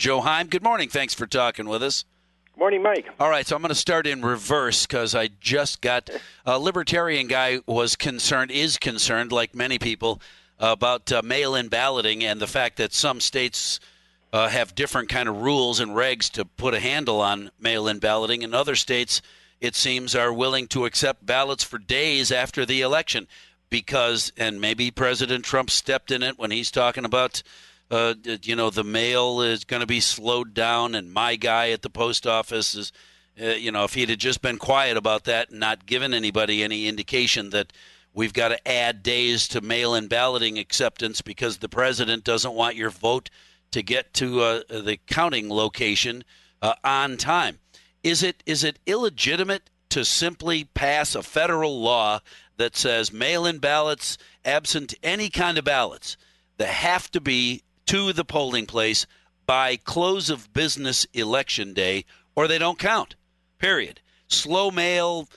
Joe Heim. Good morning. Thanks for talking with us. Morning, Mike. All right, so I'm going to start in reverse because I just got a libertarian guy was concerned, is concerned, like many people, about uh, mail-in balloting and the fact that some states uh, have different kind of rules and regs to put a handle on mail-in balloting, and other states, it seems, are willing to accept ballots for days after the election because, and maybe President Trump stepped in it when he's talking about uh, you know, the mail is going to be slowed down, and my guy at the post office is, uh, you know, if he'd have just been quiet about that and not given anybody any indication that we've got to add days to mail in balloting acceptance because the president doesn't want your vote to get to uh, the counting location uh, on time. Is it is it illegitimate to simply pass a federal law that says mail in ballots, absent any kind of ballots, that have to be to the polling place by close of business election day or they don't count. Period. Slow mail,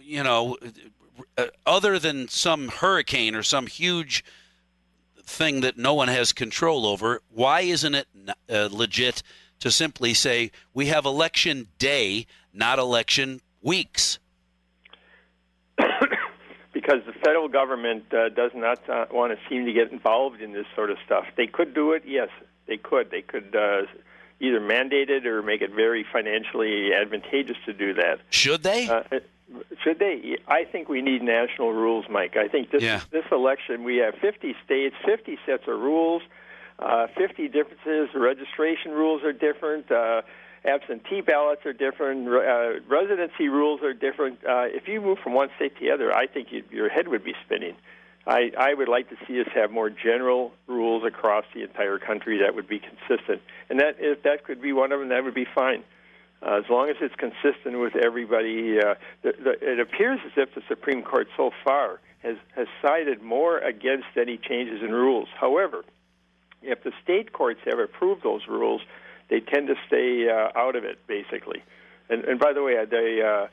you know, uh, other than some hurricane or some huge thing that no one has control over, why isn't it uh, legit to simply say we have election day, not election weeks? Because the federal government uh, does not uh, want to seem to get involved in this sort of stuff. They could do it, yes, they could. They could uh, either mandate it or make it very financially advantageous to do that. Should they? Uh, should they? I think we need national rules, Mike. I think this yeah. this election we have 50 states, 50 sets of rules, uh, 50 differences. Registration rules are different. Uh, absentee ballots are different, uh, residency rules are different. Uh, if you move from one state to the other, I think you, your head would be spinning. I, I would like to see us have more general rules across the entire country that would be consistent, and that if that could be one of them, that would be fine. Uh, as long as it's consistent with everybody, uh, the, the, it appears as if the Supreme Court so far has has sided more against any changes in rules. However, if the state courts have approved those rules, they tend to stay uh, out of it, basically. And, and by the way, they, uh,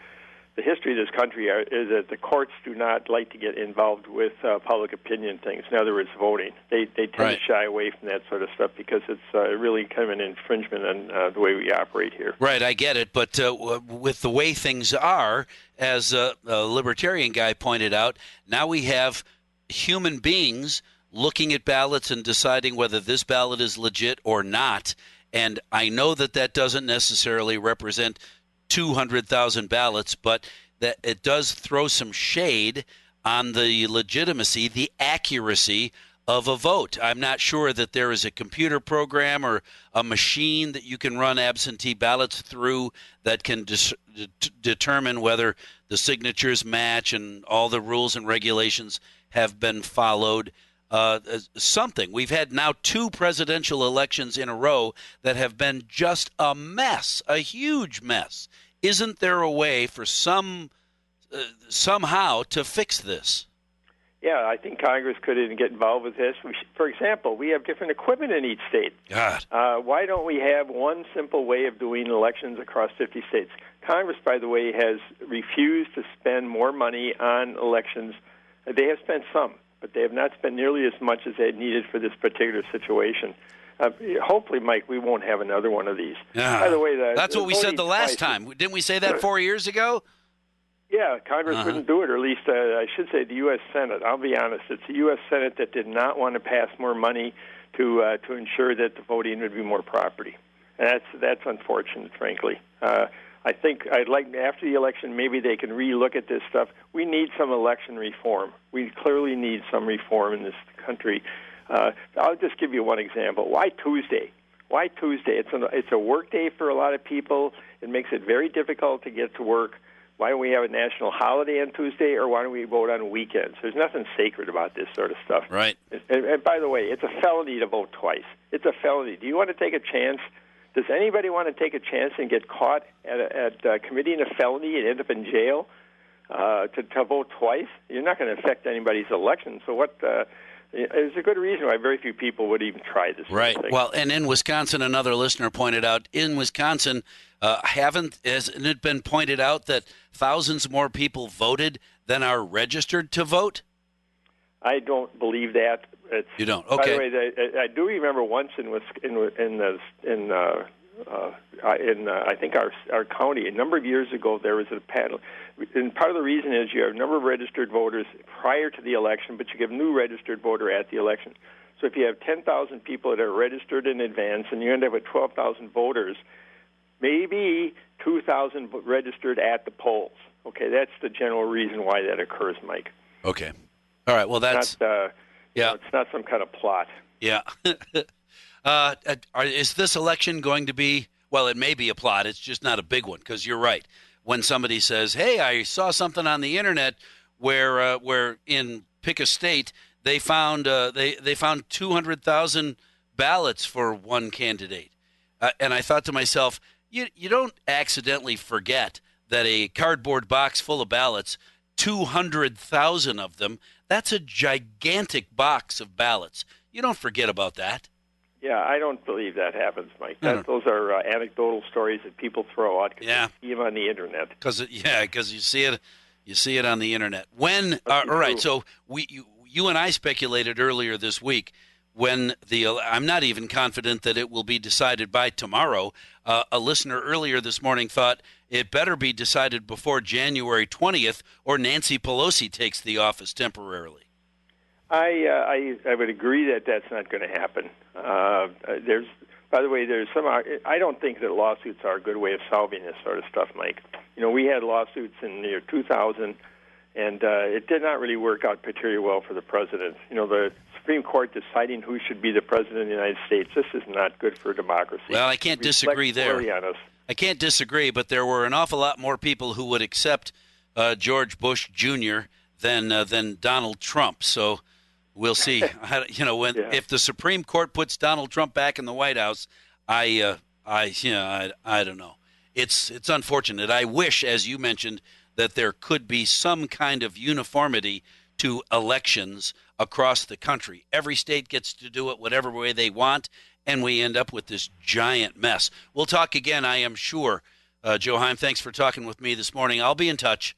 the history of this country are, is that the courts do not like to get involved with uh, public opinion things. In other words, voting. They they tend right. to shy away from that sort of stuff because it's uh, really kind of an infringement on uh, the way we operate here. Right, I get it, but uh, with the way things are, as a, a libertarian guy pointed out, now we have human beings looking at ballots and deciding whether this ballot is legit or not. And I know that that doesn't necessarily represent 200,000 ballots, but that it does throw some shade on the legitimacy, the accuracy of a vote. I'm not sure that there is a computer program or a machine that you can run absentee ballots through that can determine whether the signatures match and all the rules and regulations have been followed uh, something. We've had now two presidential elections in a row that have been just a mess, a huge mess. Isn't there a way for some uh, somehow to fix this? Yeah, I think Congress could get involved with this. For example, we have different equipment in each state. God. Uh, why don't we have one simple way of doing elections across 50 states? Congress, by the way, has refused to spend more money on elections. They have spent some but they have not spent nearly as much as they needed for this particular situation. Uh, hopefully, Mike, we won't have another one of these. Yeah. By the way, the, that's what we said the last twice. time. Didn't we say that four years ago? Yeah, Congress Uh-huh. wouldn't do it, or at least uh, I should say the U.S. Senate. I'll be honest; it's the U.S. Senate that did not want to pass more money to uh, to ensure that the voting would be more property, and that's that's unfortunate, frankly. Uh, I think I'd like after the election maybe they can relook at this stuff. We need some election reform. We clearly need some reform in this country. Uh, I'll just give you one example. Why Tuesday? Why Tuesday? It's a it's a work day for a lot of people. It makes it very difficult to get to work. Why don't we have a national holiday on Tuesday, or why don't we vote on weekends? There's nothing sacred about this sort of stuff. Right. And, and by the way, it's a felony to vote twice. It's a felony. Do you want to take a chance? Does anybody want to take a chance and get caught at, at uh, committing a felony and end up in jail uh, to, to vote twice? You're not going to affect anybody's election. So what? Uh, there's a good reason why very few people would even try this. Right. Of Well, and in Wisconsin, another listener pointed out in Wisconsin, uh, haven't hasn't it been pointed out that thousands more people voted than are registered to vote? I don't believe that. It's, You don't. Okay. By the way, they, I do remember once in in in the in uh, uh, in uh, I think our our county a number of years ago there was a panel, and part of the reason is you have a number of registered voters prior to the election, but you give new registered voter at the election. So if you have 10,000 people that are registered in advance, and you end up with 12,000 voters, maybe 2,000 registered at the polls. Okay, that's the general reason why that occurs, Mike. Okay. All right. Well, that's not, uh, yeah. know, it's not some kind of plot. Yeah. uh, are, is this election going to be? Well, it may be a plot. It's just not a big one because you're right. When somebody says, "Hey, I saw something on the internet where uh, where in pick a state they found uh, they they found two hundred thousand ballots for one candidate," uh, and I thought to myself, "You you don't accidentally forget that a cardboard box full of ballots, two hundred thousand of them." That's a gigantic box of ballots. You don't forget about that. Yeah, I don't believe that happens, Mike. That, Those are uh, anecdotal stories that people throw out because Yeah. them on the internet. Because yeah, because you see it, you see it on the internet. When uh, all right, so we you, you and I speculated earlier this week when the I'm not even confident that it will be decided by tomorrow. Uh, a listener earlier this morning thought it better be decided before January 20th, or Nancy Pelosi takes the office temporarily. I, uh, I I would agree that that's not going to happen. Uh, there's, by the way, there's some. I don't think that lawsuits are a good way of solving this sort of stuff, Mike. You know, we had lawsuits in the year 2000, and uh, it did not really work out particularly well for the president. You know, the Supreme Court deciding who should be the president of the United States. This is not good for democracy. Well, I can't disagree there. I can't disagree, but there were an awful lot more people who would accept uh, George Bush Jr. than uh, than Donald Trump. So we'll see. I- you know, when Yeah. if the Supreme Court puts Donald Trump back in the White House, I uh, I you know I, I don't know. It's it's unfortunate. I wish, as you mentioned, that there could be some kind of uniformity to elections across the country. Every state gets to do it whatever way they want, and we end up with this giant mess. We'll talk again, I am sure. Uh, Joe Heim, thanks for talking with me this morning. I'll be in touch.